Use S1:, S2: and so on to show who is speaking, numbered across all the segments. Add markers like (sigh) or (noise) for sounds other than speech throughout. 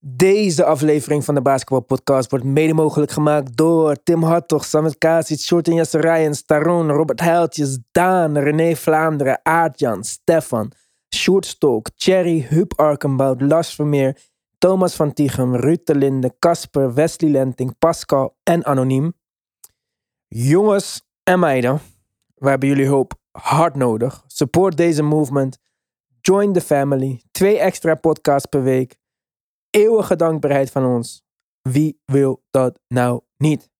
S1: Deze aflevering van de Basketball Podcast wordt mede mogelijk gemaakt door Tim Hartog, Samet Kasic, Shorten Jesse Ryan, Staron, Robert Heiltjes, Daan, René Vlaanderen, Aartjan, Stefan, Sjoerd Stolk, Thierry, Huub Arkenbout, Lars Vermeer, Thomas van Tichem, Ruud de Linde, Casper, Wesley Lenting, Pascal en Anoniem. Jongens en meiden, we hebben jullie hulp hard nodig. Support deze movement. Join the family. Twee extra podcasts per week. Eeuwige dankbaarheid van ons. Wie wil dat nou niet?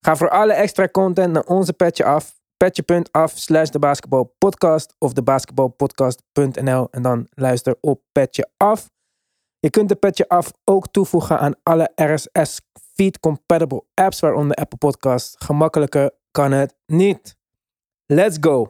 S1: Ga voor alle extra content naar onze petje af. Petje.af slash de basketbalpodcast of de basketbalpodcast.nl en dan luister op Petje Af. Je kunt de Petje Af ook toevoegen aan alle RSS feed compatible apps waaronder Apple Podcast. Gemakkelijker kan het niet. Let's go!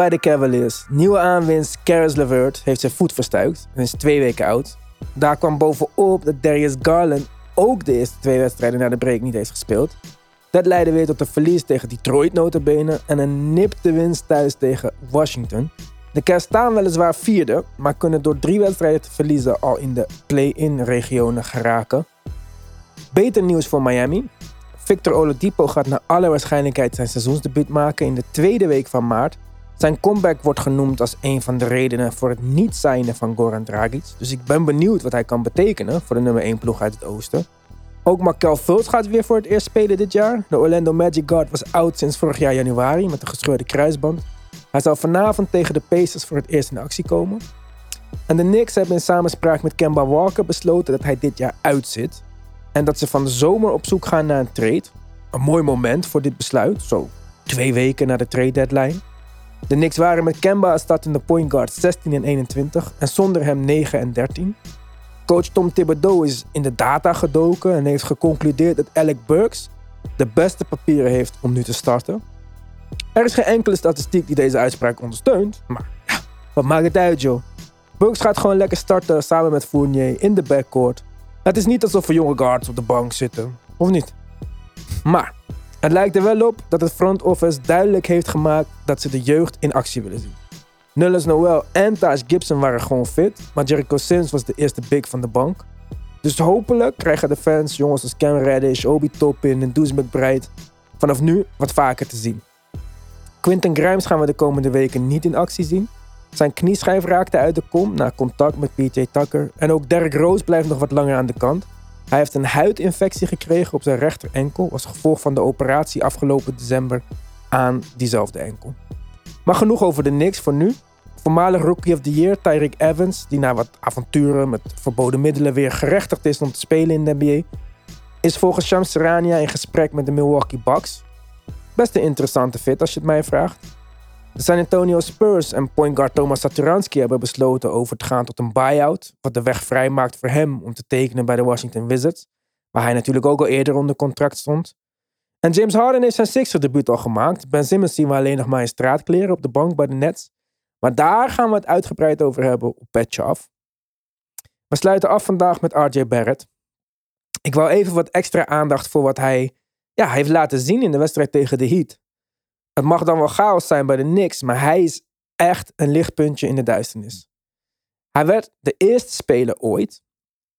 S1: Bij de Cavaliers. Nieuwe aanwinst Caris LeVert heeft zijn voet verstuikt en is twee weken oud. Daar kwam bovenop dat Darius Garland ook de eerste twee wedstrijden na de break niet heeft gespeeld. Dat leidde weer tot een verlies tegen Detroit notabene en een nipte winst thuis tegen Washington. De Cavs staan weliswaar vierde, maar kunnen door drie wedstrijden te verliezen al in de play-in regionen geraken. Beter nieuws voor Miami. Victor Oladipo gaat naar alle waarschijnlijkheid zijn seizoensdebuut maken in de tweede week van maart. Zijn comeback wordt genoemd als een van de redenen voor het niet signen van Goran Dragic. Dus ik ben benieuwd wat hij kan betekenen voor de nummer 1 ploeg uit het oosten. Ook Markel Fultz gaat weer voor het eerst spelen dit jaar. De Orlando Magic Guard was oud sinds vorig jaar januari met een gescheurde kruisband. Hij zal vanavond tegen de Pacers voor het eerst in actie komen. En de Knicks hebben in samenspraak met Kemba Walker besloten dat hij dit jaar uitzit. En dat ze van de zomer op zoek gaan naar een trade. Een mooi moment voor dit besluit, zo twee weken na de trade deadline. De Knicks waren met Kemba als startende point guard 16 en 21 en zonder hem 9 en 13. Coach Tom Thibodeau is in de data gedoken en heeft geconcludeerd dat Alec Burks de beste papieren heeft om nu te starten. Er is geen enkele statistiek die deze uitspraak ondersteunt, maar ja, wat maakt het uit joh. Burks gaat gewoon lekker starten samen met Fournier in de backcourt. Het is niet alsof er jonge guards op de bank zitten, of niet? Maar het lijkt er wel op dat het front office duidelijk heeft gemaakt dat ze de jeugd in actie willen zien. Nulles Noel en Taj Gibson waren gewoon fit, maar Jericho Sims was de eerste big van de bank. Dus hopelijk krijgen de fans jongens als Cam Reddish, Obi Toppin en Deuce McBride vanaf nu wat vaker te zien. Quinten Grimes gaan we de komende weken niet in actie zien. Zijn knieschijf raakte uit de kom na contact met PJ Tucker. En ook Derrick Rose blijft nog wat langer aan de kant. Hij heeft een huidinfectie gekregen op zijn rechter enkel als gevolg van de operatie afgelopen december aan diezelfde enkel. Maar genoeg over de Knicks voor nu. Voormalig Rookie of the Year Tyreek Evans, die na wat avonturen met verboden middelen weer gerechtigd is om te spelen in de NBA, is volgens Shams Serrania in gesprek met de Milwaukee Bucks. Best een interessante fit als je het mij vraagt. De San Antonio Spurs en point guard Thomas Satoransky hebben besloten over te gaan tot een buyout, wat de weg vrijmaakt voor hem om te tekenen bij de Washington Wizards, waar hij natuurlijk ook al eerder onder contract stond. En James Harden heeft zijn Sixer debuut al gemaakt. Ben Simmons zien we alleen nog maar in straatkleren op de bank bij de Nets. Maar daar gaan we het uitgebreid over hebben op Petje Af. We sluiten af vandaag met RJ Barrett. Ik wou even wat extra aandacht voor wat hij ja, heeft laten zien in de wedstrijd tegen de Heat. Het mag dan wel chaos zijn bij de Knicks, maar hij is echt een lichtpuntje in de duisternis. Hij werd de eerste speler ooit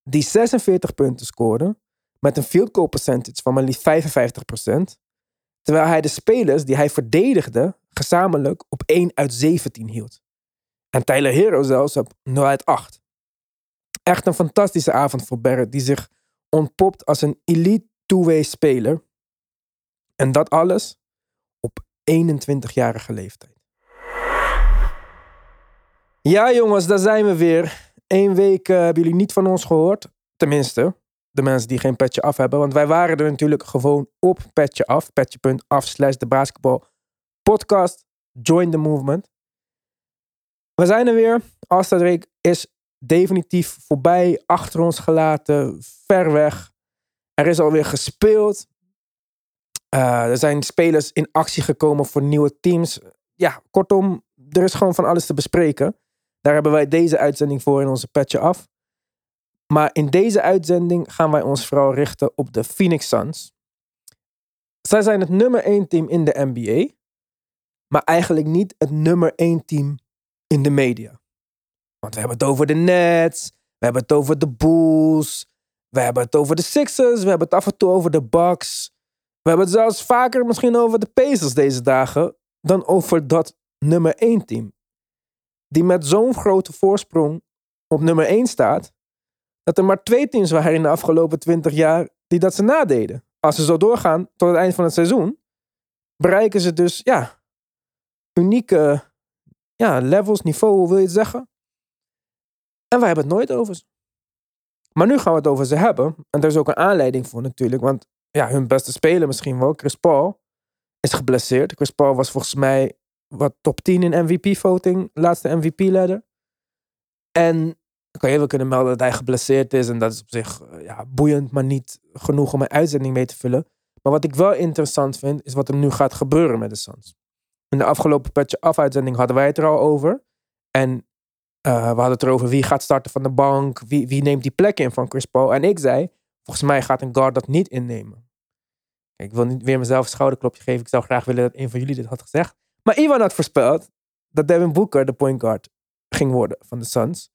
S1: die 46 punten scoorde met een field goal percentage van maar liefst 55%, terwijl hij de spelers die hij verdedigde gezamenlijk op 1 uit 17 hield. En Tyler Hero zelfs op 0 uit 8. Echt een fantastische avond voor Barrett, die zich ontpopt als een elite two-way speler. En dat alles 21-jarige leeftijd. Ja, jongens, daar zijn we weer. Eén week eh, hebben jullie niet van ons gehoord. Tenminste, de mensen die geen petje af hebben. Want wij waren er natuurlijk gewoon op petje af. Petje.af slash de basketbal podcast. Join the movement. We zijn er weer. Astrid Week is definitief voorbij, achter ons gelaten, ver weg. Er is alweer gespeeld. Uh, er zijn spelers in actie gekomen voor nieuwe teams. Ja, kortom, er is gewoon van alles te bespreken. Daar hebben wij deze uitzending voor in onze petje af. Maar in deze uitzending gaan wij ons vooral richten op de Phoenix Suns. Zij zijn het nummer 1 team in de NBA, maar eigenlijk niet het nummer 1 team in de media. Want we hebben het over de Nets, we hebben het over de Bulls, we hebben het over de Sixers, we hebben het af en toe over de Bucks. We hebben het zelfs vaker misschien over de Pacers deze dagen dan over dat nummer 1 team. Die met zo'n grote voorsprong op nummer 1 staat, dat er maar twee teams waren in de afgelopen 20 jaar die dat ze nadeden. Als ze zo doorgaan tot het eind van het seizoen, bereiken ze dus ja, unieke ja, levels, niveau, hoe wil je het zeggen? En wij hebben het nooit over ze. Maar nu gaan we het over ze hebben. En er is ook een aanleiding voor natuurlijk. Want ja, hun beste speler misschien wel, Chris Paul, is geblesseerd. Chris Paul was volgens mij wat top 10 in MVP-voting. Laatste MVP-leider. En kan je wel kunnen melden dat hij geblesseerd is. En dat is op zich eh, ja, boeiend, maar niet genoeg om een uitzending mee te vullen. Maar wat ik wel interessant vind, is wat er nu gaat gebeuren met de Suns. In de afgelopen Petje Af-uitzending hadden wij het er al over. En uh, we hadden het erover wie gaat starten van de bank. Wie, wie neemt die plek in van Chris Paul. En ik zei, volgens mij gaat een guard dat niet innemen. Ik wil niet weer mezelf een schouderklopje geven. Ik zou graag willen dat een van jullie dit had gezegd. Maar Ivan had voorspeld dat Devin Booker de point guard ging worden van de Suns.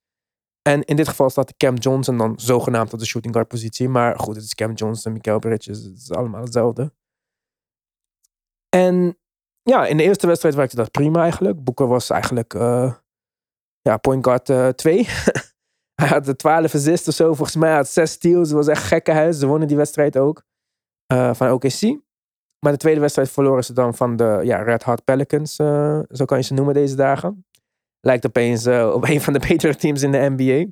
S1: En in dit geval staat Cam Johnson dan zogenaamd op de shooting guard positie. Maar goed, het is Cam Johnson, Mikael Bridges. Het is allemaal hetzelfde. En ja, in de eerste wedstrijd werkte dat prima eigenlijk. Booker was eigenlijk uh, ja, point guard 2. Uh, (laughs) hij had de 12 assists of zo. Volgens mij had 6 steals. Het was echt gekke huis. Ze wonnen die wedstrijd ook. Uh, van OKC. Maar de tweede wedstrijd verloren ze dan van de ja, Red Hot Pelicans. Uh, zo kan je ze noemen deze dagen. Lijkt opeens uh, op (laughs) een van de betere teams in de NBA.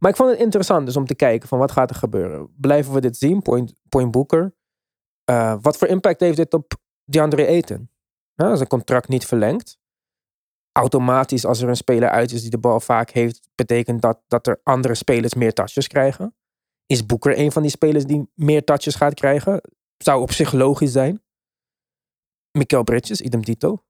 S1: Maar ik vond het interessant dus om te kijken van wat gaat er gebeuren. Blijven we dit zien? Point, point Booker. Wat voor impact heeft dit op DeAndre Ayton? Nou, een contract niet verlengd. Automatisch als er een speler uit is die de bal vaak heeft, betekent dat dat er andere spelers meer touches krijgen. Is Booker een van die spelers die meer touches gaat krijgen? Zou op zich logisch zijn. Mikel Bridges, idem dito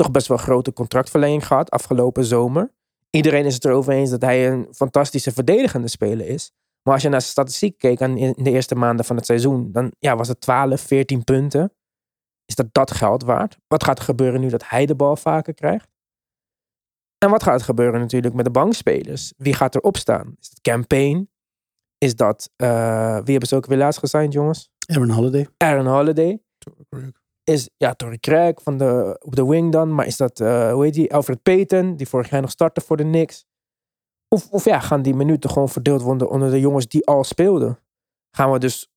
S1: toch best wel grote contractverlenging gehad afgelopen zomer. Iedereen is het erover eens dat hij een fantastische verdedigende speler is. Maar als je naar zijn statistiek keek in de eerste maanden van het seizoen, dan ja, was het 12, 14 punten. Is dat dat geld waard? Wat gaat er gebeuren nu dat hij de bal vaker krijgt? En wat gaat er gebeuren natuurlijk met de bankspelers? Wie gaat er opstaan? Is het campaign? Is dat, uh, wie hebben ze ook weer laatst gesigned, jongens?
S2: Aaron Holiday.
S1: Aaron Holiday is ja, Torrey Craig van de, op de wing dan. Maar is dat, uh, hoe heet die, Alfred Payton, die vorig jaar nog startte voor de Knicks. Of, of ja, gaan die minuten gewoon verdeeld worden onder de jongens die al speelden. Gaan we dus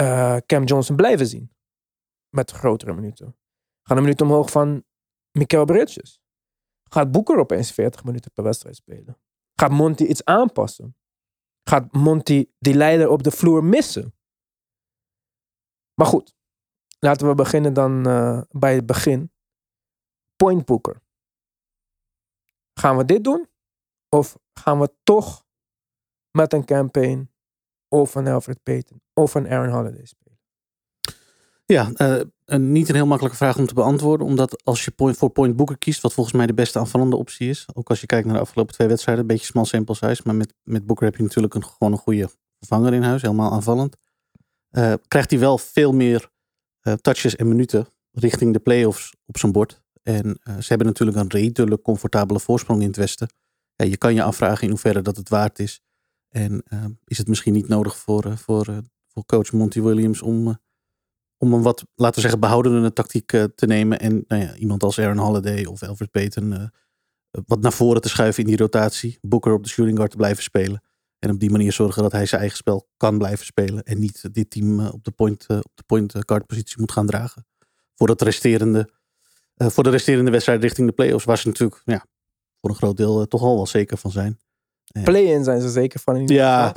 S1: uh, Cam Johnson blijven zien. Met grotere minuten. Gaan de minuten omhoog van Mikael Bridges. Gaat Boeker opeens 40 minuten per wedstrijd spelen? Gaat Monty iets aanpassen? Gaat Monty die leider op de vloer missen? Maar goed, Laten we beginnen dan uh, bij het begin. Point Booker. Gaan we dit doen? Of gaan we toch met een campaign of een Alfred Payton of een Aaron Holiday spelen?
S2: Ja, uh, een, niet een heel makkelijke vraag om te beantwoorden. Omdat als je point, voor Point Booker kiest, wat volgens mij de beste aanvallende optie is. Ook als je kijkt naar de afgelopen twee wedstrijden. Een beetje small sample size. Maar met, met Booker heb je natuurlijk een, gewoon een goede vervanger in huis. Helemaal aanvallend. Uh, krijgt hij wel veel meer uh, touches en minuten richting de playoffs op zijn bord. En uh, ze hebben natuurlijk een redelijk comfortabele voorsprong in het Westen. Je kan je afvragen in hoeverre dat het waard is. En is het misschien niet nodig voor, voor, voor coach Monty Williams om, om een wat, laten we zeggen, behoudende tactiek te nemen. En nou ja, iemand als Aaron Holiday of Alfred Payton wat naar voren te schuiven in die rotatie. Booker op de shooting guard te blijven spelen. En op die manier zorgen dat hij zijn eigen spel kan blijven spelen. En niet dit team eh, op de point, eh, op de point guard positie moet gaan dragen. Voor, het resterende, voor de resterende wedstrijd richting de playoffs. Waar ze natuurlijk ja, voor een groot deel toch al wel zeker van zijn.
S1: Play-in zijn ze zeker van. In
S2: ja.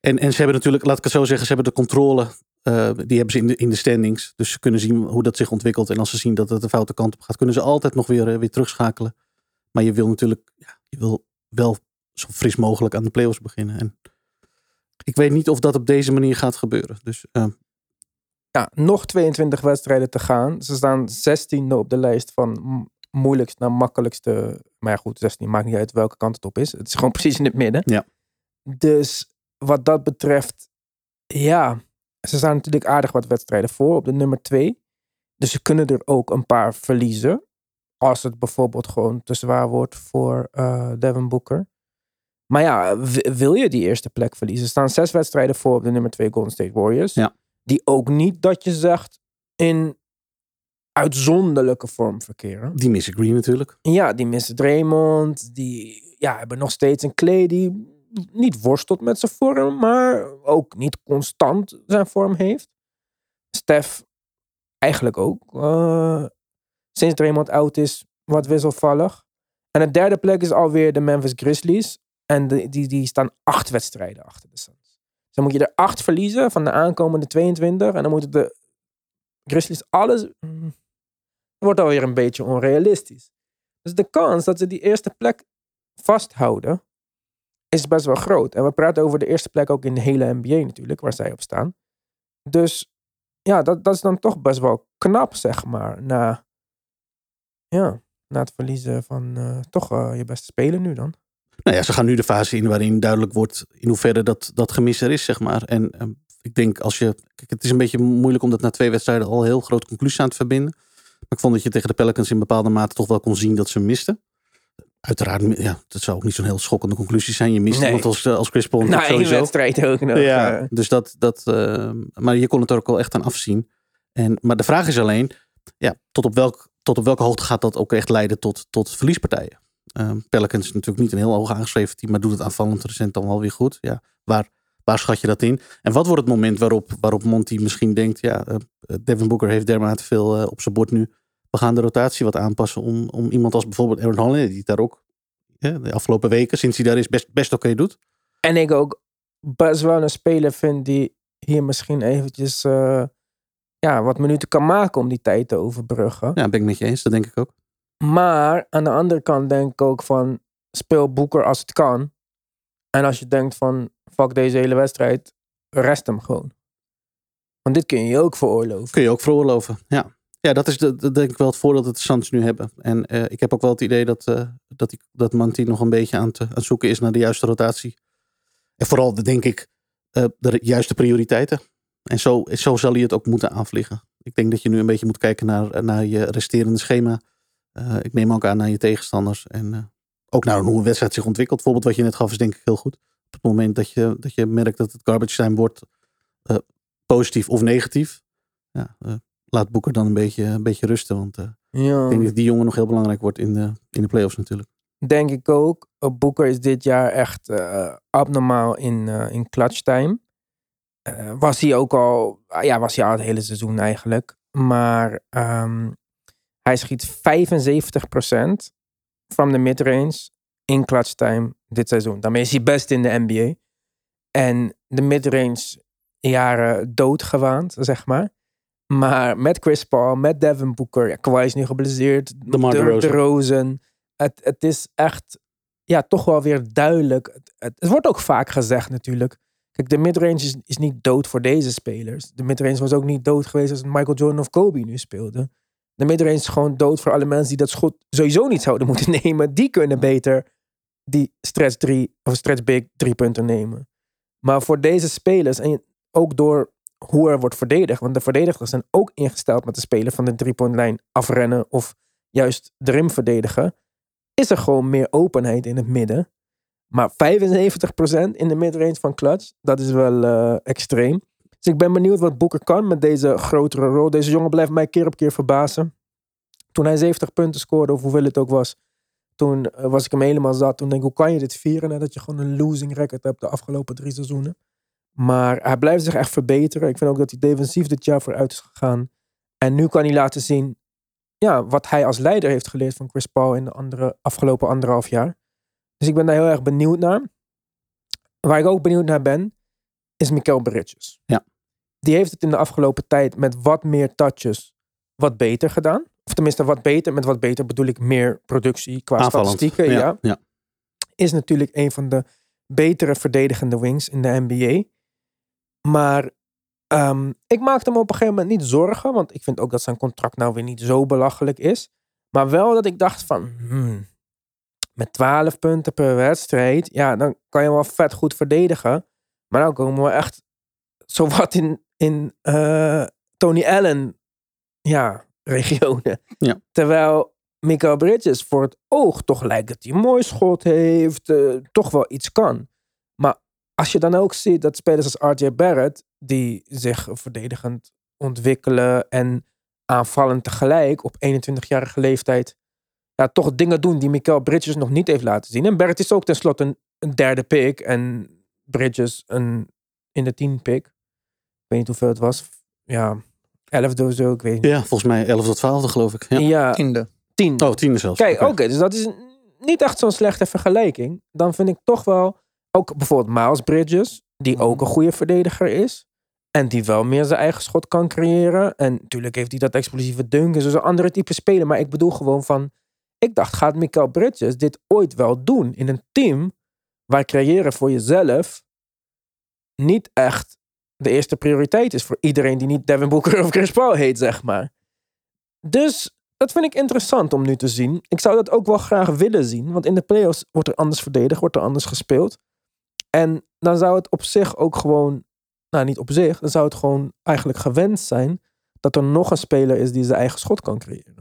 S2: en, en ze hebben natuurlijk, laat ik het zo zeggen, ze hebben de controle. Die hebben ze in de, in de standings. Dus ze kunnen zien hoe dat zich ontwikkelt. En als ze zien dat het de foute kant op gaat, kunnen ze altijd nog weer, weer terugschakelen Maar je wil natuurlijk ja, je wil wel zo fris mogelijk aan de playoffs beginnen. En ik weet niet of dat op deze manier gaat gebeuren. Dus uh,
S1: ja, nog 22 wedstrijden te gaan. Ze staan 16e op de lijst van moeilijkst naar makkelijkste. Maar ja, goed, 16 maakt niet uit welke kant het op is. Het is gewoon precies in het midden.
S2: Ja.
S1: Dus wat dat betreft, ja, ze staan natuurlijk aardig wat wedstrijden voor op de nummer 2. Dus ze kunnen er ook een paar verliezen. Als het bijvoorbeeld gewoon te zwaar wordt voor uh, Devin Booker. Maar ja, wil je die eerste plek verliezen? Er staan zes wedstrijden voor op de nummer 2 Golden State Warriors.
S2: Ja.
S1: Die ook niet dat je zegt in uitzonderlijke vorm verkeren.
S2: Die missen Green natuurlijk.
S1: Ja, die missen Draymond. Die ja, hebben nog steeds een Clay die niet worstelt met zijn vorm, maar ook niet constant zijn vorm heeft. Stef eigenlijk ook. Uh, sinds Draymond oud is, wat wisselvallig. En de derde plek is alweer de Memphis Grizzlies. En die, die staan acht wedstrijden achter de Suns. Dus dan moet je er acht verliezen van de aankomende 22. En dan moeten de Grizzlies alles... Mm, wordt alweer een beetje onrealistisch. Dus de kans dat ze die eerste plek vasthouden is best wel groot. En we praten over de eerste plek ook in de hele NBA natuurlijk, waar zij op staan. Dus ja, dat, dat is dan toch best wel knap, zeg maar. Na, ja, na het verliezen van uh, toch uh, je beste speler nu dan.
S2: Nou ja, ze gaan nu de fase in waarin duidelijk wordt in hoeverre dat, dat gemis er is, zeg maar. En uh, ik denk als je. Kijk, het is een beetje moeilijk om dat na twee wedstrijden al heel grote conclusies aan te verbinden. Maar ik vond dat je tegen de Pelicans in bepaalde mate toch wel kon zien dat ze misten. Uiteraard, ja, dat zou ook niet zo'n heel schokkende conclusie zijn. Je mist nee. iemand als, als Chris Paul.
S1: Nou, sowieso. wedstrijd ook nog.
S2: Ja, dus dat, dat, uh, maar je kon het er ook wel echt aan afzien. En, maar de vraag is alleen, ja, tot op, welk, tot op welke hoogte gaat dat ook echt leiden tot, tot verliespartijen? Uh, Pelicans is natuurlijk niet een heel hoog aangeschreven team, maar doet het aanvallend recent dan wel weer goed. Ja, waar, waar schat je dat in? En wat wordt het moment waarop, waarop Monty misschien denkt, ja, uh, Devin Booker heeft dermate veel op zijn bord nu we gaan de rotatie wat aanpassen om, om iemand als bijvoorbeeld Aaron Holiday, die daar ook de afgelopen weken, sinds hij daar is, best, best oké doet.
S1: En ik ook best wel een speler vind die hier misschien eventjes uh, ja, wat minuten kan maken om die tijd te overbruggen.
S2: Ja, ben ik met je eens, dat denk ik ook.
S1: Maar aan de andere kant denk ik ook van speel Boeker als het kan. En als je denkt van fuck deze hele wedstrijd, rest hem gewoon. Want dit kun je ook veroorloven.
S2: Kun je ook veroorloven, ja. Ja, dat is de, denk ik wel het voordeel dat de Suns nu hebben. En uh, ik heb ook wel het idee dat, uh, dat, dat Manti nog een beetje aan aan het zoeken is naar de juiste rotatie. En vooral, denk ik, uh, de juiste prioriteiten. En zo, zo zal hij het ook moeten aanvliegen. Ik denk dat je nu een beetje moet kijken naar, naar je resterende schema. ik neem ook aan naar je tegenstanders. En ook naar hoe een wedstrijd zich ontwikkelt. Bijvoorbeeld wat je net gaf is denk ik heel goed. Op het moment dat je, dat je merkt dat het garbage time wordt positief of negatief. Ja, laat Boeker dan een beetje, een beetje rusten. Want uh, ja. ik denk dat die jongen nog heel belangrijk wordt in de, in de playoffs natuurlijk.
S1: Denk ik ook. Uh, Boeker is dit jaar echt uh, abnormaal in, in clutch time. was hij ook al, ja, was hij al het hele seizoen eigenlijk. Maar um, hij schiet 75% van de midrange in clutch time dit seizoen. Daarmee is hij best in de NBA. En de midrange jaren doodgewaand, zeg maar. Maar met Chris Paul, met Devin Booker, ja, Kawhi is nu geblesseerd.
S2: De, de,
S1: de Rosen. Het, het is echt ja, toch wel weer duidelijk. Het, het, wordt ook vaak gezegd natuurlijk. Kijk, de midrange is, is niet dood voor deze spelers. De midrange was ook niet dood geweest als Michael Jordan of Kobe nu speelden. De midrange is gewoon dood voor alle mensen die dat schot sowieso niet zouden (laughs) moeten nemen. Die kunnen beter die stretch 3 of stretch big drie punten nemen. Maar voor deze spelers, en ook door hoe er wordt verdedigd. Want de verdedigers zijn ook ingesteld met de speler van de driepuntlijn afrennen of juist de rim verdedigen. Is er gewoon meer openheid in het midden. Maar 75% in de midrange van Clutch, dat is wel uh, extreem. Dus ik ben benieuwd wat Boeker kan met deze grotere rol. Deze jongen blijft mij keer op keer verbazen. Toen hij 70 punten scoorde, of hoeveel het ook was, toen uh, was ik hem helemaal zat. Toen denk ik, hoe kan je dit vieren nadat je gewoon een losing record hebt de afgelopen drie seizoenen? Maar hij blijft zich echt verbeteren. Ik vind ook dat hij defensief dit jaar vooruit is gegaan. En nu kan hij laten zien ja, wat hij als leider heeft geleerd van Chris Paul in de andere, afgelopen anderhalf jaar. Dus ik ben daar heel erg benieuwd naar. Waar ik ook benieuwd naar ben, is Mikel Bridges.
S2: Ja.
S1: Die heeft het in de afgelopen tijd met wat meer touches wat beter gedaan. of tenminste wat beter, met wat beter bedoel ik meer productie qua
S2: Aanvallend.
S1: statistieken, ja,
S2: ja. ja.
S1: is natuurlijk een van de betere verdedigende wings in de NBA. Maar ehm, ik maakte me op een gegeven moment niet zorgen, want ik vind ook dat zijn contract nou weer niet zo belachelijk is. Maar wel dat ik dacht van, hmm, met 12 punten per wedstrijd, ja, dan kan je wel vet goed verdedigen. Maar dan komen we echt zowat in, in eh, Tony Allen, ja, (laughs) regionen.
S2: Ja.
S1: Terwijl Michael Bridges voor het oog toch lijkt dat hij een mooi schot heeft, eh, toch wel iets kan. Als je dan ook ziet dat spelers als RJ Barrett, die zich verdedigend ontwikkelen en aanvallend tegelijk op 21-jarige leeftijd, ja, toch dingen doen die Michael Bridges nog niet heeft laten zien. En Barrett is ook tenslotte een, een derde pick en Bridges een in de 10 pick. Ik weet niet hoeveel het was. Ja, 11 of zo, ik weet niet.
S2: Ja, volgens mij 11 tot 12 geloof ik. Ja.
S1: Ja,
S3: In de.
S1: 10.
S2: Oh, tiende zelfs.
S1: Kijk, oké,
S2: Oké.
S1: dus dat is niet echt zo'n slechte vergelijking. Dan vind ik toch wel, ook bijvoorbeeld Miles Bridges, die ook een goede verdediger is. En die wel meer zijn eigen schot kan creëren. En natuurlijk heeft hij dat explosieve dunk. en zo, zo'n andere type speler. Maar ik bedoel gewoon van, ik dacht, gaat Michael Bridges dit ooit wel doen in een team waar creëren voor jezelf niet echt de eerste prioriteit is voor iedereen die niet Devin Booker (laughs) of Chris Paul heet, zeg maar. Dus dat vind ik interessant om nu te zien. Ik zou dat ook wel graag willen zien, want in de playoffs wordt er anders verdedigd, wordt er anders gespeeld. En dan zou het op zich ook gewoon, nou niet op zich, dan zou het gewoon eigenlijk gewenst zijn dat er nog een speler is die zijn eigen schot kan creëren.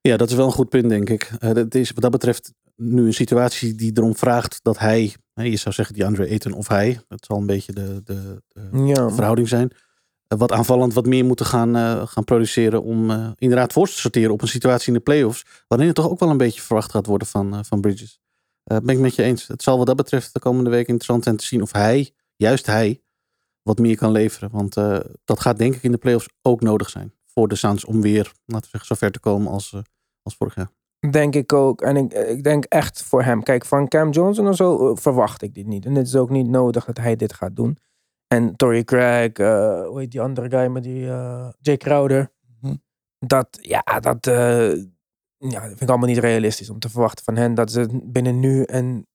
S2: Ja, dat is wel een goed punt, denk ik. Het is wat dat betreft nu een situatie die erom vraagt dat hij, hè, je zou zeggen die Andre Ayton of hij, dat zal een beetje de, de, de
S1: Ja,
S2: verhouding zijn, eh, wat aanvallend wat meer moeten gaan, eh, gaan produceren om inderdaad voor te sorteren op een situatie in de playoffs, waarin het toch ook wel een beetje verwacht gaat worden van, van Bridges. Eh ben ik met je eens. Het zal wat dat betreft de komende week interessant zijn te zien of hij, juist hij, wat meer kan leveren. Want eh, dat gaat denk ik in de playoffs ook nodig zijn voor de Suns om weer, laten we zeggen, zo ver te komen als, eh, als vorig jaar.
S1: denk ik ook. En ik, ik denk echt voor hem. Kijk, van Cam Johnson of zo verwacht ik dit niet. En het is ook niet nodig dat hij dit gaat doen. En Torrey Craig, eh hoe heet die andere guy met die eh Jake Crowder.
S3: Mhm.
S1: Dat, ja, dat, eh, ja, dat vind ik allemaal niet realistisch om te verwachten van hen dat ze binnen nu en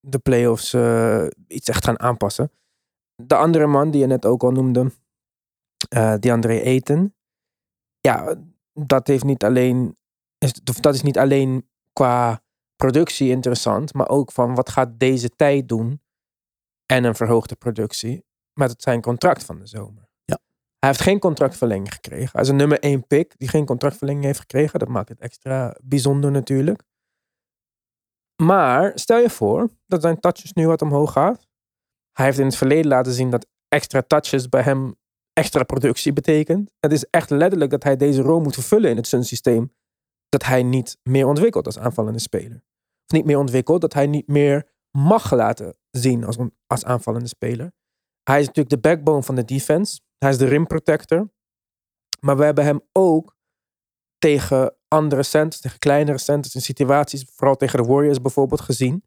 S1: de playoffs eh iets echt gaan aanpassen. De andere man die je net ook al noemde, eh die André Eten. Ja, dat heeft niet alleen is, dat is niet alleen qua productie interessant, maar ook van wat gaat deze tijd doen en een verhoogde productie met zijn contract van de zomer. Hij heeft geen contractverlenging gekregen. Hij is een nummer één pick die geen contractverlenging heeft gekregen. Dat maakt het extra bijzonder natuurlijk. Maar stel je voor dat zijn touches nu wat omhoog gaat. Hij heeft in het verleden laten zien dat extra touches bij hem extra productie betekent. Het is echt letterlijk dat hij deze rol moet vervullen in het Sun systeem dat hij niet meer ontwikkelt als aanvallende speler. Of niet meer ontwikkelt, dat hij niet meer mag laten zien als, als aanvallende speler. Hij is natuurlijk de backbone van de defense. Hij is de rim protector. Maar we hebben hem ook tegen andere centers, tegen kleinere centers in situaties, vooral tegen de Warriors bijvoorbeeld, gezien.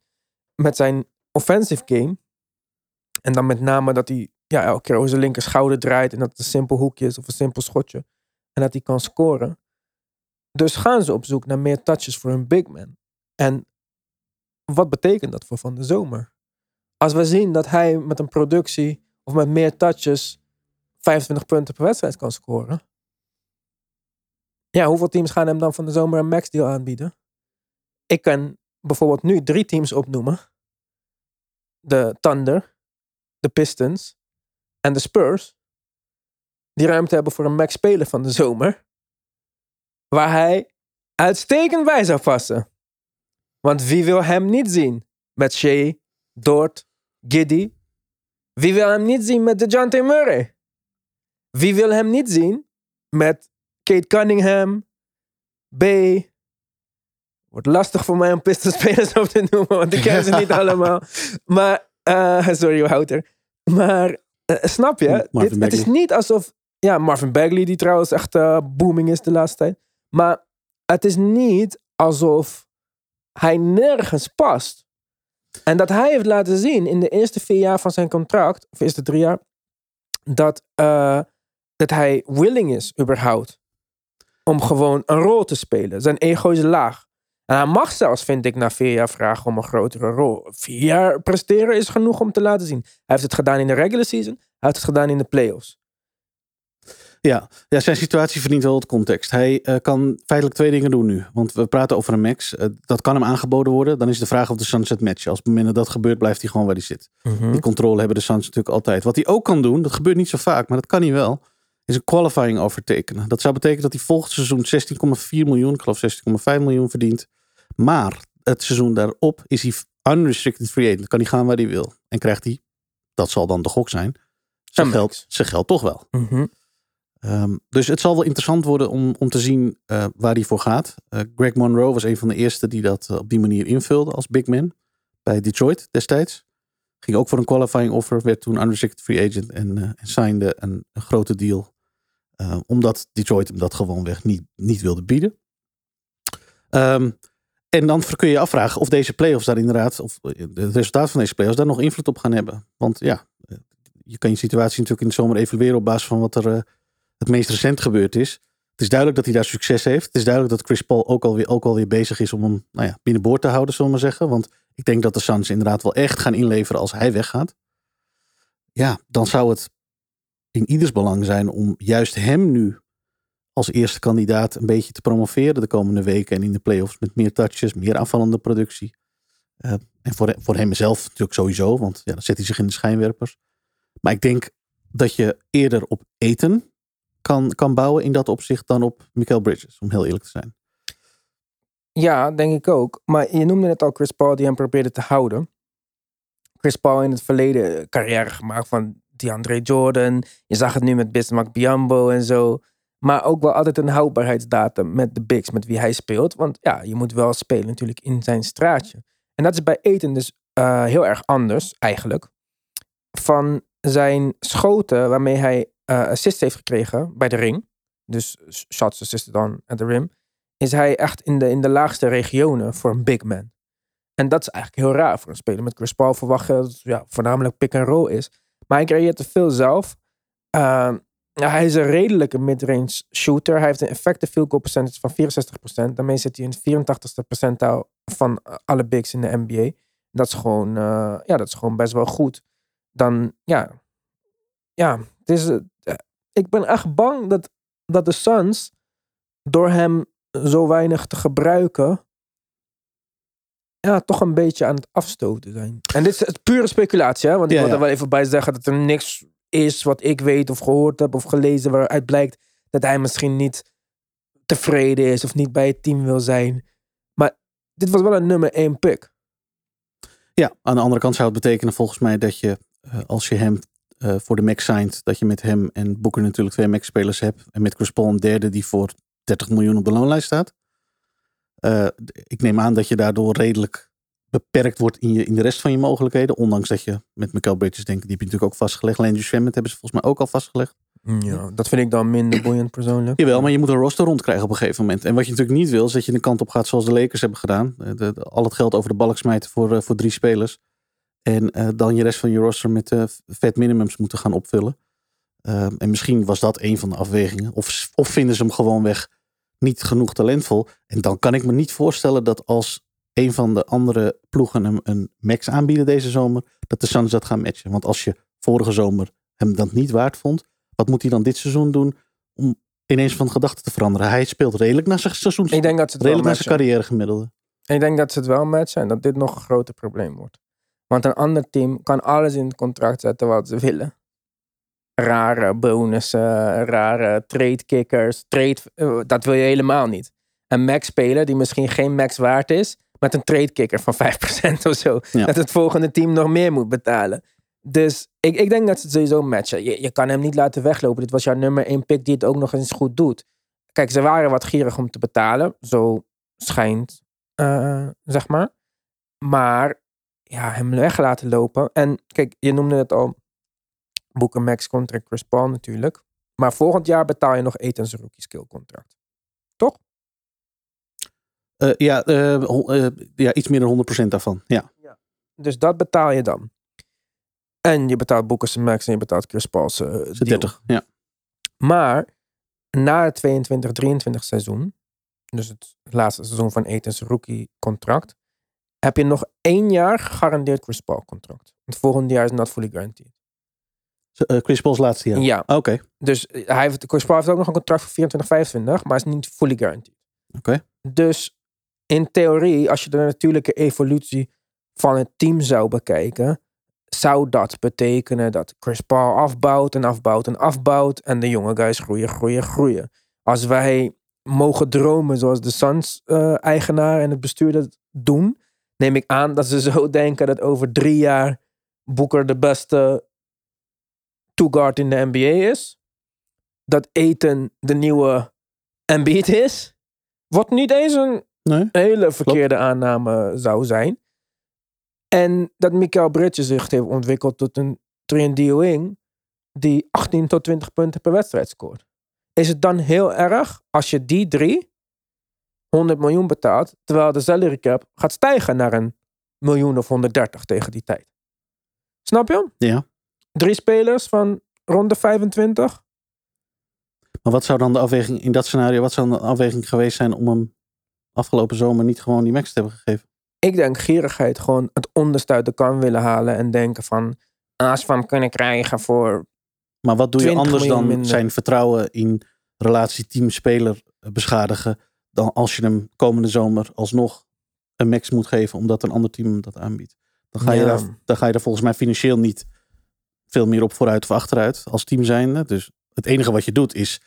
S1: Met zijn offensive game. En dan met name dat hij ja, elke keer over zijn linker schouder draait en dat het een simpel hoekje is of een simpel schotje. En dat hij kan scoren. Dus gaan ze op zoek naar meer touches voor hun big man. En wat betekent dat voor Van de Zomer? Als we zien dat hij met een productie of met meer touches 25 punten per wedstrijd kan scoren. Ja, hoeveel teams gaan hem dan van de zomer een max deal aanbieden? Ik kan bijvoorbeeld nu drie teams opnoemen. De Thunder, de Pistons en de Spurs. Die ruimte hebben voor een max speler van de zomer waar hij uitstekend bij zou passen. Want wie wil hem niet zien met Shea, Dort, Giddy? Wie wil hem niet zien met DeJounte Murray? Wie wil hem niet zien met Kate Cunningham, B? Wordt lastig voor mij om Pistons-spelers (laughs) op te noemen, want ik ken ze niet (laughs) allemaal. Maar, eh, (laughs) sorry Wouter. Maar, eh, snap je? Dit, het is niet alsof... Ja, Marvin Bagley, die trouwens echt eh, booming is de laatste tijd. Maar het is niet alsof hij nergens past. En dat hij heeft laten zien in de eerste vier jaar van zijn contract, of eerste drie jaar, dat, eh, dat hij willing is überhaupt om gewoon een rol te spelen. Zijn ego is laag. En hij mag zelfs, vind ik, na vier jaar vragen om een grotere rol. Vier jaar presteren is genoeg om te laten zien. Hij heeft het gedaan in de regular season. Hij heeft het gedaan in de playoffs.
S2: Ja, ja zijn situatie verdient wel het context. Hij eh, kan feitelijk twee dingen doen nu. Want we praten over een max. Eh, dat kan hem aangeboden worden. Dan is de vraag of de Suns het matchen. Als op het moment dat dat gebeurt, blijft hij gewoon waar hij zit.
S1: Mhm.
S2: Die controle hebben de Suns natuurlijk altijd. Wat hij ook kan doen, dat gebeurt niet zo vaak, maar dat kan hij wel, is een qualifying overtekenen. Dat zou betekenen dat hij volgend seizoen 16,4 miljoen, ik geloof 16,5 miljoen verdient. Maar het seizoen daarop is hij unrestricted free agent. Kan hij gaan waar hij wil. En krijgt hij, dat zal dan de gok zijn, zijn, geld, zijn geld toch wel.
S1: Mhm.
S2: Ehm, dus het zal wel interessant worden om, om te zien eh, waar hij voor gaat. Eh, Greg Monroe was een van de eerste die dat eh, op die manier invulde als big man bij Detroit destijds. Ging ook voor een qualifying offer, werd toen unrestricted free agent en, en signde een, een grote deal. omdat Detroit hem dat gewoonweg niet, niet wilde bieden. Ehm, en dan kun je je afvragen of deze playoffs daar inderdaad, of het resultaat van deze playoffs daar nog invloed op gaan hebben. Want ja, je kan je situatie natuurlijk in de zomer evalueren op basis van wat er het meest recent gebeurd is. Het is duidelijk dat hij daar succes heeft. Het is duidelijk dat Chris Paul ook alweer, ook alweer bezig is om hem nou ja, binnenboord te houden, zullen we maar zeggen. Want ik denk dat de Suns inderdaad wel echt gaan inleveren als hij weggaat. Ja, dan zou het in ieders belang zijn om juist hem nu als eerste kandidaat een beetje te promoveren de komende weken en in de playoffs met meer touches, meer aanvallende productie. Eh, en voor, voor hemzelf natuurlijk sowieso, want ja, dan zet hij zich in de schijnwerpers. Maar ik denk dat je eerder op eten kan, kan bouwen in dat opzicht dan op Michael Bridges, om heel eerlijk te zijn.
S1: Ja, denk ik ook. Maar je noemde net al Chris Paul die hem probeerde te houden. Chris Paul in het verleden eh, carrière gemaakt van DeAndre Jordan. Je zag het nu met Bismack Biombo en zo. Maar ook wel altijd een houdbaarheidsdatum met de bigs met wie hij speelt. Want ja, je moet wel spelen natuurlijk in zijn straatje. En dat is bij Eten dus eh, heel erg anders eigenlijk. Van zijn schoten waarmee hij eh assist heeft gekregen bij de ring. Dus shots assisted on at the rim is hij echt in de, in de laagste regionen voor een big man. En dat is eigenlijk heel raar voor een speler. Met Chris Paul verwacht je dat het ja, voornamelijk pick-and-roll is. Maar hij creëert te veel zelf. Ehm, hij is een redelijke midrange shooter. Hij heeft een effective field goal percentage van 64%. Daarmee zit hij in het 84ste percentaal van eh, alle bigs in de NBA. Dat is gewoon, eh, ja, dat is gewoon best wel goed. Dan, ja, ja het is, ik ben echt bang dat, dat de Suns door hem zo weinig te gebruiken, ja, toch een beetje aan het afstoten zijn. En dit is pure speculatie, hè? want ik
S2: Ja,
S1: wil er
S2: ja.
S1: wel even bij zeggen dat er niks is wat ik weet of gehoord heb of gelezen waaruit blijkt dat hij misschien niet tevreden is of niet bij het team wil zijn. Maar dit was wel een nummer één pick.
S2: Ja, aan de andere kant zou het betekenen volgens mij dat je, eh, als je hem voor de max signed, dat je met hem en Booker natuurlijk twee max-spelers hebt. En met Chris Paul een derde die voor 30 miljoen op de loonlijst staat. Eh, ik neem aan dat je daardoor redelijk beperkt wordt in, je, in de rest van je mogelijkheden. Ondanks dat je met Michael Bridges, denk ik, die heb je natuurlijk ook vastgelegd. Landry Shamet hebben ze volgens mij ook al vastgelegd.
S1: Ja, dat vind ik dan minder boeiend persoonlijk.
S2: Jawel, maar je moet een roster rondkrijgen op een gegeven moment. En wat je natuurlijk niet wil, is dat je de kant op gaat zoals de Lakers hebben gedaan. Eh, de- de- al het geld over de balk smijten voor, eh, voor drie spelers. En eh, dan je rest van je roster met eh, vet minimums moeten gaan opvullen. Eh, en misschien was dat een van de afwegingen. Of, of vinden ze hem gewoonweg niet genoeg talentvol. En dan kan ik me niet voorstellen dat als een van de andere ploegen hem een max aanbieden deze zomer, dat de Suns dat gaan matchen. Want als je vorige zomer hem dat niet waard vond, wat moet hij dan dit seizoen doen om ineens van gedachten te veranderen? Hij speelt redelijk naar zijn seizoen.
S1: Ik denk dat ze het wel
S2: redelijk naar zijn carrière gemiddelde.
S1: Ik denk dat ze het wel matchen en dat dit nog een groter probleem wordt. Want een ander team kan alles in het contract zetten wat ze willen. Rare bonussen, rare trade kickers, trade, eh, dat wil je helemaal niet. Een max speler die misschien geen max waard is, met een trade kicker van 5% of zo.
S2: Ja.
S1: Dat het volgende team nog meer moet betalen. Dus ik, ik denk dat ze het sowieso matchen. Je, je kan hem niet laten weglopen. Dit was jouw nummer één pick die het ook nog eens goed doet. Kijk, ze waren wat gierig om te betalen. Zo schijnt, eh, zeg maar. Maar ja, hem weg laten lopen. En kijk, je noemde het al. Booker Max contract Chris Paul natuurlijk. Maar volgend jaar betaal je nog Ethan's rookie skill contract.
S2: Eh, ja, eh, eh, ja, iets meer dan 100% daarvan. Ja.
S1: Dus dat betaal je dan. En je betaalt Booker zijn max en je betaalt Chris Paul zijn
S2: Z'n
S1: deal.
S2: 30. Ja.
S1: Maar na het 22-23 seizoen, dus het laatste seizoen van Ethan's rookie contract, heb je nog één jaar gegarandeerd Chris Paul contract. Het volgende jaar is not fully guaranteed.
S2: Eh, Chris Paul's laatste jaar.
S1: Ja,
S2: Oké.
S1: dus hij heeft, Chris Paul heeft ook nog een contract voor 24, 25, maar is niet fully guaranteed.
S2: Oké.
S1: Dus in theorie, als je de natuurlijke evolutie van het team zou bekijken, zou dat betekenen dat Chris Paul afbouwt en afbouwt en afbouwt en de jonge guys groeien, groeien, groeien. Als wij mogen dromen zoals de Suns-eigenaar en het bestuur dat doen, neem ik aan dat ze zo (laughs) denken dat over drie jaar Booker de beste two-guard in de NBA is. Dat Eten de nieuwe Embiid is. Wat niet eens een
S2: Nee.
S1: hele verkeerde aanname zou zijn. En dat Mikael Bridges zich heeft ontwikkeld tot een 3D-wing die 18 tot 20 punten per wedstrijd scoort. Is het dan heel erg als je die drie 100 miljoen betaalt, terwijl de salary cap gaat stijgen naar een miljoen of 130 tegen die tijd? Snap je?
S2: Ja.
S1: Drie spelers van rond de 25.
S2: Maar wat zou dan de afweging in dat scenario, wat zou dan de afweging geweest zijn om hem afgelopen zomer niet gewoon die max te hebben gegeven?
S1: ik denk gierigheid gewoon het onderste uit de kan willen halen en denken van we hem kunnen krijgen voor
S2: Maar wat doe je
S1: 20
S2: anders dan
S1: minder.
S2: zijn vertrouwen in relatie team-speler beschadigen dan als je hem komende zomer alsnog een max moet geven omdat een ander team hem dat aanbiedt? Dan ga, je
S1: Ja.
S2: daar, dan ga je daar volgens mij financieel niet veel meer op vooruit of achteruit als team zijnde. Dus het enige wat je doet is,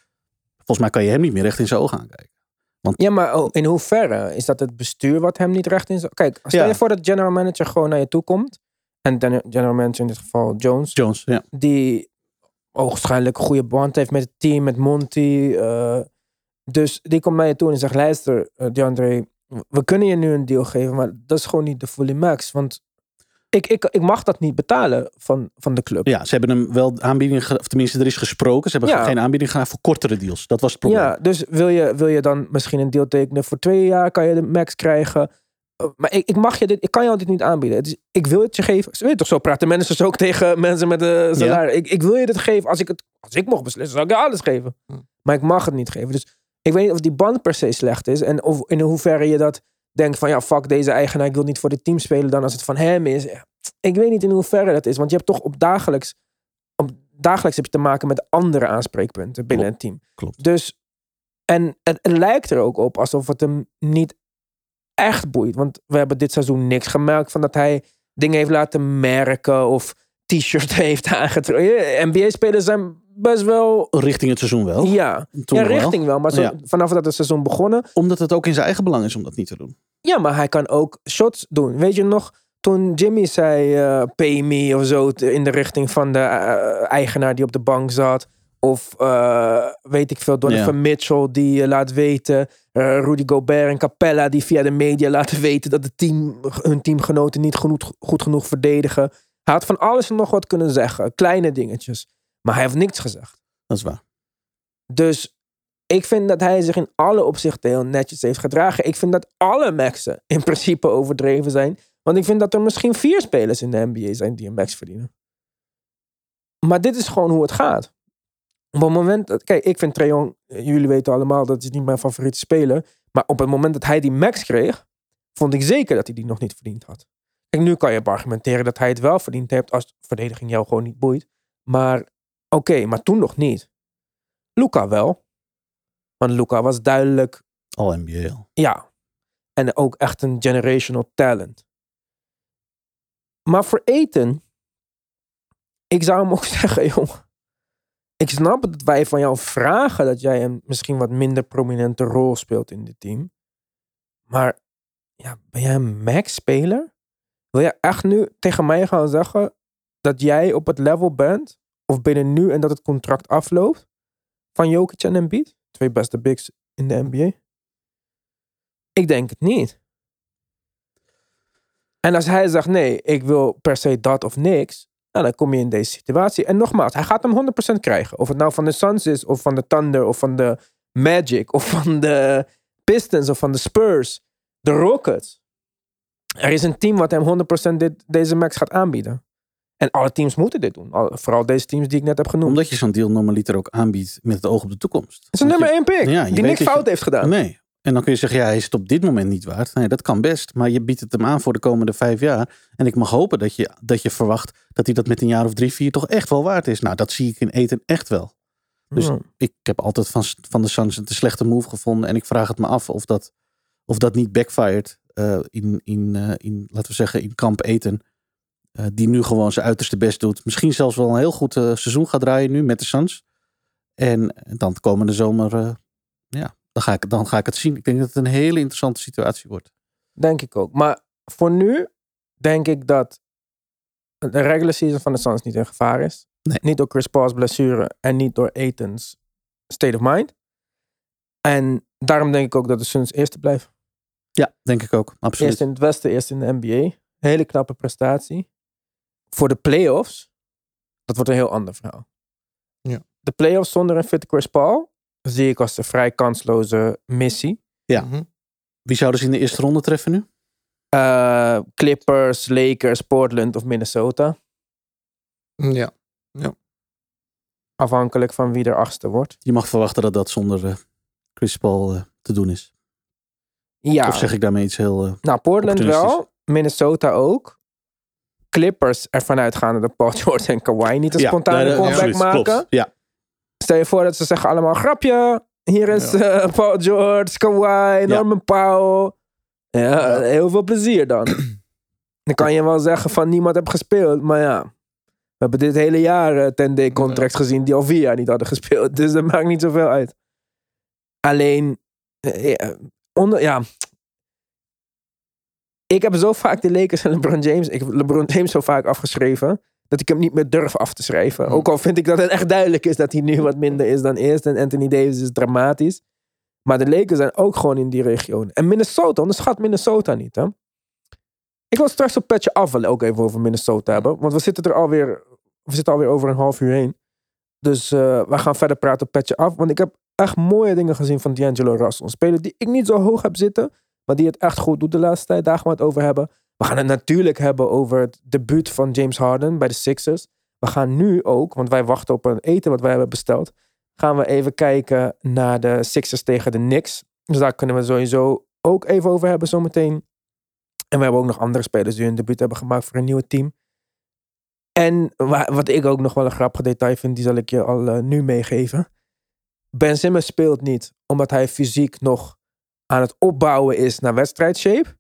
S2: volgens mij kan je hem niet meer recht in zijn ogen aankijken.
S1: Ja, maar oh, in hoeverre is dat het bestuur wat hem niet recht in zijn... Kijk, stel
S2: Ja.
S1: je voor dat general manager gewoon naar je toe komt. En general manager in dit geval Jones.
S2: Jones, ja.
S1: Die ogenschijnlijk een goede band heeft met het team, met Monty. eh, dus die komt naar je toe en zegt, luister eh, DeAndre, we kunnen je nu een deal geven, maar dat is gewoon niet de fully max. Want ik, ik, ik mag dat niet betalen van, van de club.
S2: Ja, ze hebben hem wel aanbiedingen, ge- of tenminste er is gesproken. Ze hebben
S1: Ja.
S2: geen aanbieding gedaan voor kortere deals. Dat was het probleem.
S1: Ja, dus wil je, wil je dan misschien een deal tekenen voor twee jaar, kan je de max krijgen. Uh, Maar ik, ik mag je dit, ik kan jou dit niet aanbieden. Is, ik wil het je geven. Ze weet toch zo praten managers ook tegen mensen met een salaris. Ik, ik wil je dit geven. Als ik het, als ik mocht beslissen, zou ik je alles geven.
S2: Hm.
S1: Maar ik mag het niet geven. Dus ik weet niet of die band per se slecht is. En of in hoeverre je dat denkt van ja, fuck deze eigenaar. Ik wil niet voor dit team spelen dan als het van hem is. Ik weet niet in hoeverre dat is. Want je hebt toch op dagelijks, op dagelijks heb je te maken met andere aanspreekpunten binnen
S2: Klopt.
S1: een team.
S2: Klopt.
S1: Dus, en het, het lijkt er ook op alsof het hem niet echt boeit. Want we hebben dit seizoen niks gemerkt van dat hij dingen heeft laten merken of t-shirt (laughs) heeft aangetrokken. NBA-spelers zijn best wel,
S2: Richting het seizoen wel.
S1: ja,
S2: Toen
S1: ja
S2: wel.
S1: richting wel. Maar zo,
S2: Ja.
S1: vanaf dat het seizoen begonnen,
S2: Omdat het ook in zijn eigen belang is om dat niet te doen.
S1: ja, maar hij kan ook shots doen. Weet je nog, toen Jimmy zei eh, pay me of zo in de richting van de eh, eigenaar die op de bank zat. Of eh, weet ik veel, Donovan Mitchell die eh, laat weten. eh, Rudy Gobert en Capella die via de media (laughs) laten weten dat het team, hun teamgenoten niet genoeg, goed genoeg verdedigen. Hij had van alles en nog wat kunnen zeggen. Kleine dingetjes. Maar hij heeft niks gezegd.
S2: Dat is waar.
S1: Dus ik vind dat hij zich in alle opzichten heel netjes heeft gedragen. Ik vind dat alle maxen in principe overdreven zijn. Want ik vind dat er misschien vier spelers in de NBA zijn die een max verdienen. Maar dit is gewoon hoe het gaat. Op het moment dat, kijk, ik vind eh, jullie weten allemaal dat is niet mijn favoriete speler. Maar op het moment dat hij die max kreeg, vond ik zeker dat hij die nog niet verdiend had. Kijk, nu kan je argumenteren dat hij het wel verdiend heeft als verdediging jou gewoon niet boeit. Maar oké, maar toen nog niet. Luca wel. Want Luca was duidelijk,
S2: Al NBA
S1: ja. En ook echt een generational talent. Maar voor Eten, ik zou hem (laughs) ook zeggen, jongen. Ik snap dat wij van jou vragen dat jij een misschien wat minder prominente rol speelt in dit team. Maar ja, ben jij een max-speler? Wil je echt nu tegen mij gaan zeggen dat jij op het level bent, of binnen nu en dat het contract afloopt, van Jokic en Embiid? Twee beste bigs in de NBA. Ik denk het niet. En als hij zegt nee, ik wil per se dat of niks, nou, dan kom je in deze situatie. En nogmaals, hij gaat hem 100% krijgen. Of het nou van de Suns is, of van de Thunder, of van de Magic, of van de Pistons, of van de Spurs, de Rockets. Er is een team wat hem 100% dit, deze max gaat aanbieden. En alle teams moeten dit doen. Al- vooral deze teams die ik net heb genoemd.
S2: Omdat je zo'n deal normaliter ook aanbiedt met het oog op de toekomst.
S1: Het is een nummer één pick.
S2: Ja,
S1: die niks
S2: je-
S1: fout heeft gedaan.
S2: Nee. En dan kun je zeggen, ja, hij is het op dit moment niet waard. Nee, dat kan best. Maar je biedt het hem aan voor de komende vijf jaar. En ik mag hopen dat je, dat je verwacht dat hij dat met een jaar of drie, vier toch echt wel waard is. Nou, dat zie ik in eten echt wel. Dus
S1: Ja.
S2: ik heb altijd van, van de Suns een te slechte move gevonden. En ik vraag het me af of dat, of dat niet backfired eh, in, in, eh, in, laten we zeggen, in kamp eten. Eh, die nu gewoon zijn uiterste best doet. Misschien zelfs wel een heel goed eh, seizoen gaat draaien nu met de Suns. En dan de komende zomer, eh, ja, dan ga, ik, dan ga ik het zien. Ik denk dat het een hele interessante situatie wordt.
S1: Denk ik ook. Maar voor nu denk ik dat de regular season van de Suns niet in gevaar is.
S2: Nee.
S1: Niet door Chris Paul's blessure en niet door Aiton's state of mind. En daarom denk ik ook dat de Suns eerste blijven.
S2: Ja, denk ik ook. Absoluut.
S1: Eerst in het Westen, eerst in de NBA. Hele knappe prestatie. Voor de playoffs, dat wordt een heel ander verhaal.
S3: Ja.
S1: De playoffs zonder een fitte Chris Paul zie ik als een vrij kansloze missie.
S2: Ja.
S3: Mhm.
S2: Wie zouden ze in de eerste ronde treffen nu?
S1: Eh, Clippers, Lakers, Portland of Minnesota.
S3: Ja.
S1: Afhankelijk van wie er achtste wordt.
S2: Je mag verwachten dat dat zonder eh, Chris Paul eh, te doen is.
S1: Ja,
S2: Of zeg ik daarmee iets heel...
S1: nou Portland wel. Minnesota ook. Clippers ervan uitgaande dat Paul George en Kawhi niet een
S2: ja,
S1: spontane
S2: nee,
S1: comeback maken.
S2: klopt. Ja,
S1: Stel je voor dat ze zeggen allemaal grapje. Hier is eh, Paul George, Kawhi, Norman Powell. Ja, heel veel plezier dan. dan kan je wel zeggen van niemand heeft gespeeld. Maar ja, we hebben dit hele jaar eh, 10-day contracts gezien die al vier jaar niet hadden gespeeld. (laughs) Dus dat maakt niet zoveel uit. Alleen, eh, onder, ja. Ik heb zo vaak de Lakers en LeBron James, ik heb LeBron James zo vaak afgeschreven, dat ik hem niet meer durf af te schrijven. Ook al vind ik dat het echt duidelijk is dat hij nu wat minder is dan eerst. En Anthony Davis is dramatisch. Maar de Lakers zijn ook gewoon in die regio. En Minnesota, onderschat Minnesota niet, hè. Ik wil straks op petje af wel ook even over Minnesota hebben. Want we zitten er alweer, we zitten alweer over een half uur heen. Dus eh, we gaan verder praten op petje af. Want ik heb echt mooie dingen gezien van D'Angelo Russell. Een speler die ik niet zo hoog heb zitten. Maar die het echt goed doet de laatste tijd. Daar gaan we het over hebben. We gaan het natuurlijk hebben over het debuut van James Harden bij de Sixers. We gaan nu ook, want wij wachten op een eten wat wij hebben besteld. Gaan we even kijken naar de Sixers tegen de Knicks. Dus daar kunnen we sowieso ook even over hebben zometeen. En we hebben ook nog andere spelers die hun debuut hebben gemaakt voor een nieuwe team. En wa- wat ik ook nog wel een grappig detail vind, die zal ik je al eh, nu meegeven. Ben Simmons speelt niet omdat hij fysiek nog aan het opbouwen is naar wedstrijdshape.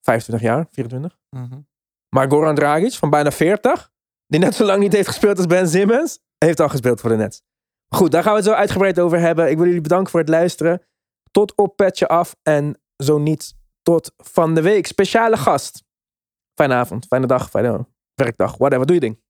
S1: 25 jaar, 24.
S3: Mhm.
S1: Maar Goran Dragic van bijna 40, die net zo lang niet heeft gespeeld als Ben Simmons, heeft al gespeeld voor de Nets. Goed, daar gaan we het zo uitgebreid over hebben. Ik wil jullie bedanken voor het luisteren. Tot op petje af en zo niet tot van de week. Speciale gast. Fijne avond, fijne dag, fijne werkdag, whatever. Doe je ding.